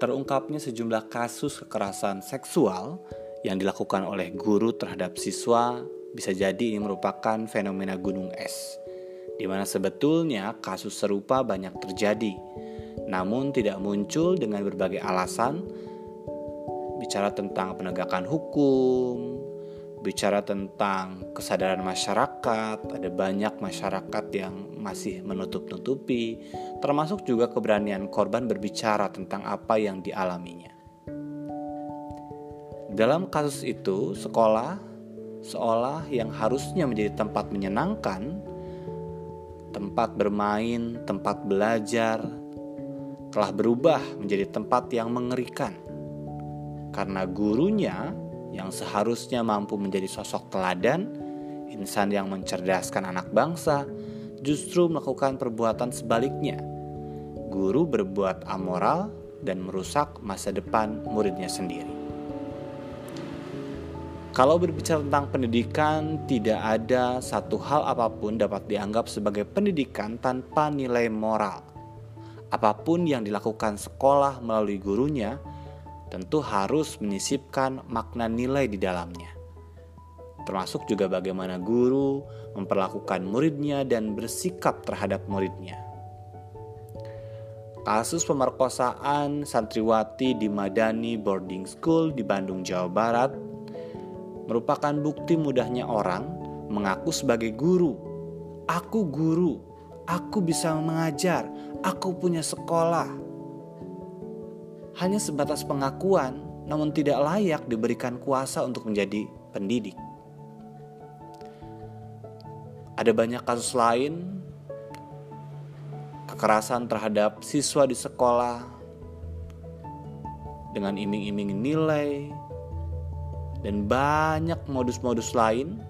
terungkapnya sejumlah kasus kekerasan seksual yang dilakukan oleh guru terhadap siswa. Bisa jadi ini merupakan fenomena gunung es, di mana sebetulnya kasus serupa banyak terjadi, namun tidak muncul dengan berbagai alasan, bicara tentang penegakan hukum, bicara tentang kesadaran masyarakat, ada banyak masyarakat yang masih menutup-nutupi, termasuk juga keberanian korban berbicara tentang apa yang dialaminya. Dalam kasus itu, sekolah seolah yang harusnya menjadi tempat menyenangkan, tempat bermain, tempat belajar, telah berubah menjadi tempat yang mengerikan karena gurunya yang seharusnya mampu menjadi sosok teladan, insan yang mencerdaskan anak bangsa, justru melakukan perbuatan sebaliknya. Guru berbuat amoral dan merusak masa depan muridnya sendiri. Kalau berbicara tentang pendidikan, tidak ada satu hal apa pun dapat dianggap sebagai pendidikan tanpa nilai moral. Apa pun yang dilakukan sekolah melalui gurunya tentu harus menyisipkan makna nilai di dalamnya. Termasuk juga bagaimana guru memperlakukan muridnya dan bersikap terhadap muridnya. Kasus pemerkosaan santriwati di Madani Boarding School di Bandung, Jawa Barat merupakan bukti mudahnya orang mengaku sebagai guru. Aku guru, aku bisa mengajar, aku punya sekolah hanya sebatas pengakuan, namun tidak layak diberikan kuasa untuk menjadi pendidik. Ada banyak kasus lain kekerasan terhadap siswa di sekolah dengan iming-iming nilai dan banyak modus-modus lain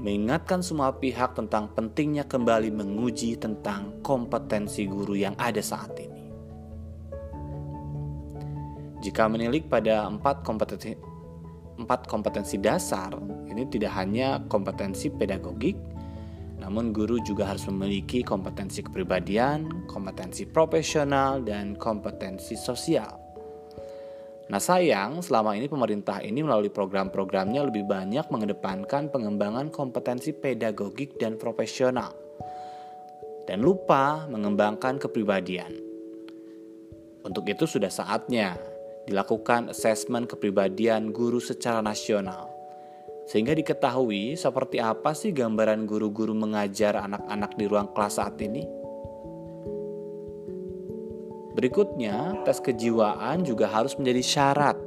mengingatkan semua pihak tentang pentingnya kembali menguji tentang kompetensi guru yang ada saat ini. Jika menilik pada empat kompetensi empat kompetensi dasar, ini tidak hanya kompetensi pedagogik, namun guru juga harus memiliki kompetensi kepribadian, kompetensi profesional, dan kompetensi sosial. Nah sayang, selama ini pemerintah ini melalui program-programnya lebih banyak mengedepankan pengembangan kompetensi pedagogik dan profesional. Dan lupa mengembangkan kepribadian. Untuk itu sudah saatnya dilakukan asesmen kepribadian guru secara nasional. Sehingga diketahui seperti apa sih gambaran guru-guru mengajar anak-anak di ruang kelas saat ini. Berikutnya, tes kejiwaan juga harus menjadi syarat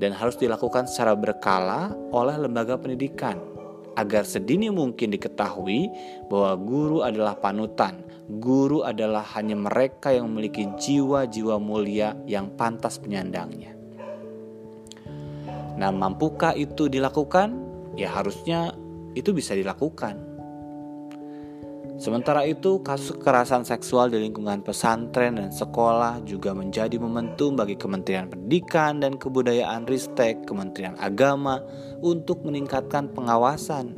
dan harus dilakukan secara berkala oleh lembaga pendidikan agar sedini mungkin diketahui bahwa guru adalah panutan guru adalah hanya mereka yang memiliki jiwa-jiwa mulia yang pantas penyandangnya. Nah, mampukah itu dilakukan? Ya, harusnya itu bisa dilakukan. Sementara itu, kasus kekerasan seksual di lingkungan pesantren dan sekolah juga menjadi momentum bagi Kementerian Pendidikan dan Kebudayaan Ristek, Kementerian Agama untuk meningkatkan pengawasan.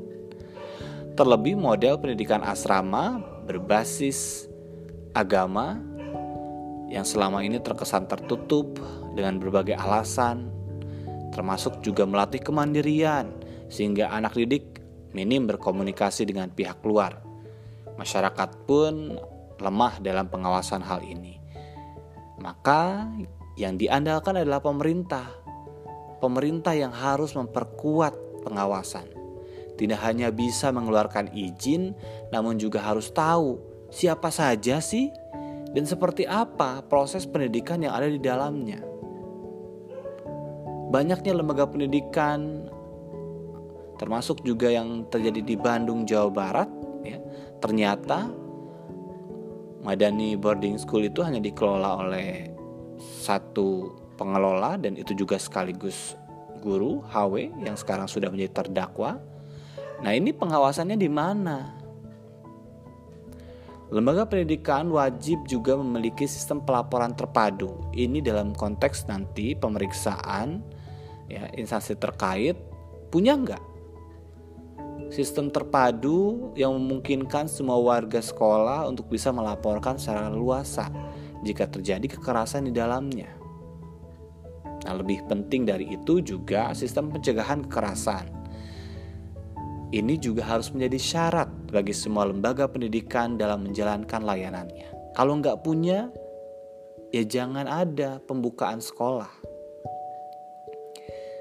Terlebih model pendidikan asrama berbasis agama yang selama ini terkesan tertutup dengan berbagai alasan, termasuk juga melatih kemandirian sehingga anak didik minim berkomunikasi dengan pihak luar. Masyarakat pun lemah dalam pengawasan hal ini. Maka yang diandalkan adalah pemerintah. Pemerintah yang harus memperkuat pengawasan tidak hanya bisa mengeluarkan izin, namun juga harus tahu siapa saja sih dan seperti apa proses pendidikan yang ada di dalamnya. Banyaknya lembaga pendidikan termasuk juga yang terjadi di Bandung, Jawa Barat, ya, ternyata Madani Boarding School itu hanya dikelola oleh satu pengelola dan itu juga sekaligus guru HW yang sekarang sudah menjadi terdakwa Nah, ini pengawasannya di mana? Lembaga pendidikan wajib juga memiliki sistem pelaporan terpadu. Ini dalam konteks nanti pemeriksaan ya instansi terkait punya nggak sistem terpadu yang memungkinkan semua warga sekolah untuk bisa melaporkan secara luasa jika terjadi kekerasan di dalamnya. Nah, lebih penting dari itu juga sistem pencegahan kekerasan. Ini juga harus menjadi syarat bagi semua lembaga pendidikan dalam menjalankan layanannya. Kalau nggak punya, ya jangan ada pembukaan sekolah.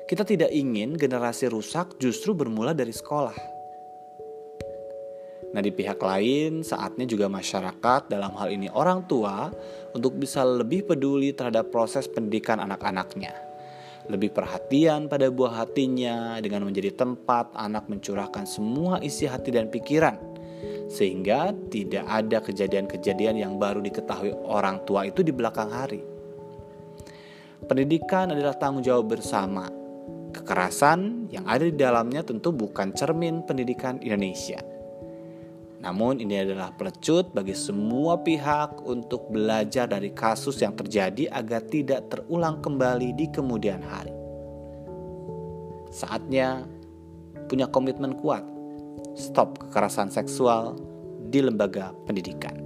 Kita tidak ingin generasi rusak justru bermula dari sekolah. Nah, di pihak lain, saatnya juga masyarakat, dalam hal ini orang tua, untuk bisa lebih peduli terhadap proses pendidikan anak-anaknya. Lebih perhatian pada buah hatinya dengan menjadi tempat anak mencurahkan semua isi hati dan pikiran, sehingga tidak ada kejadian-kejadian yang baru diketahui orang tua itu di belakang hari. Pendidikan adalah tanggung jawab bersama. Kekerasan yang ada di dalamnya tentu bukan cermin pendidikan Indonesia. Namun ini adalah pelecut bagi semua pihak untuk belajar dari kasus yang terjadi agar tidak terulang kembali di kemudian hari. Saatnya punya komitmen kuat stop kekerasan seksual di lembaga pendidikan.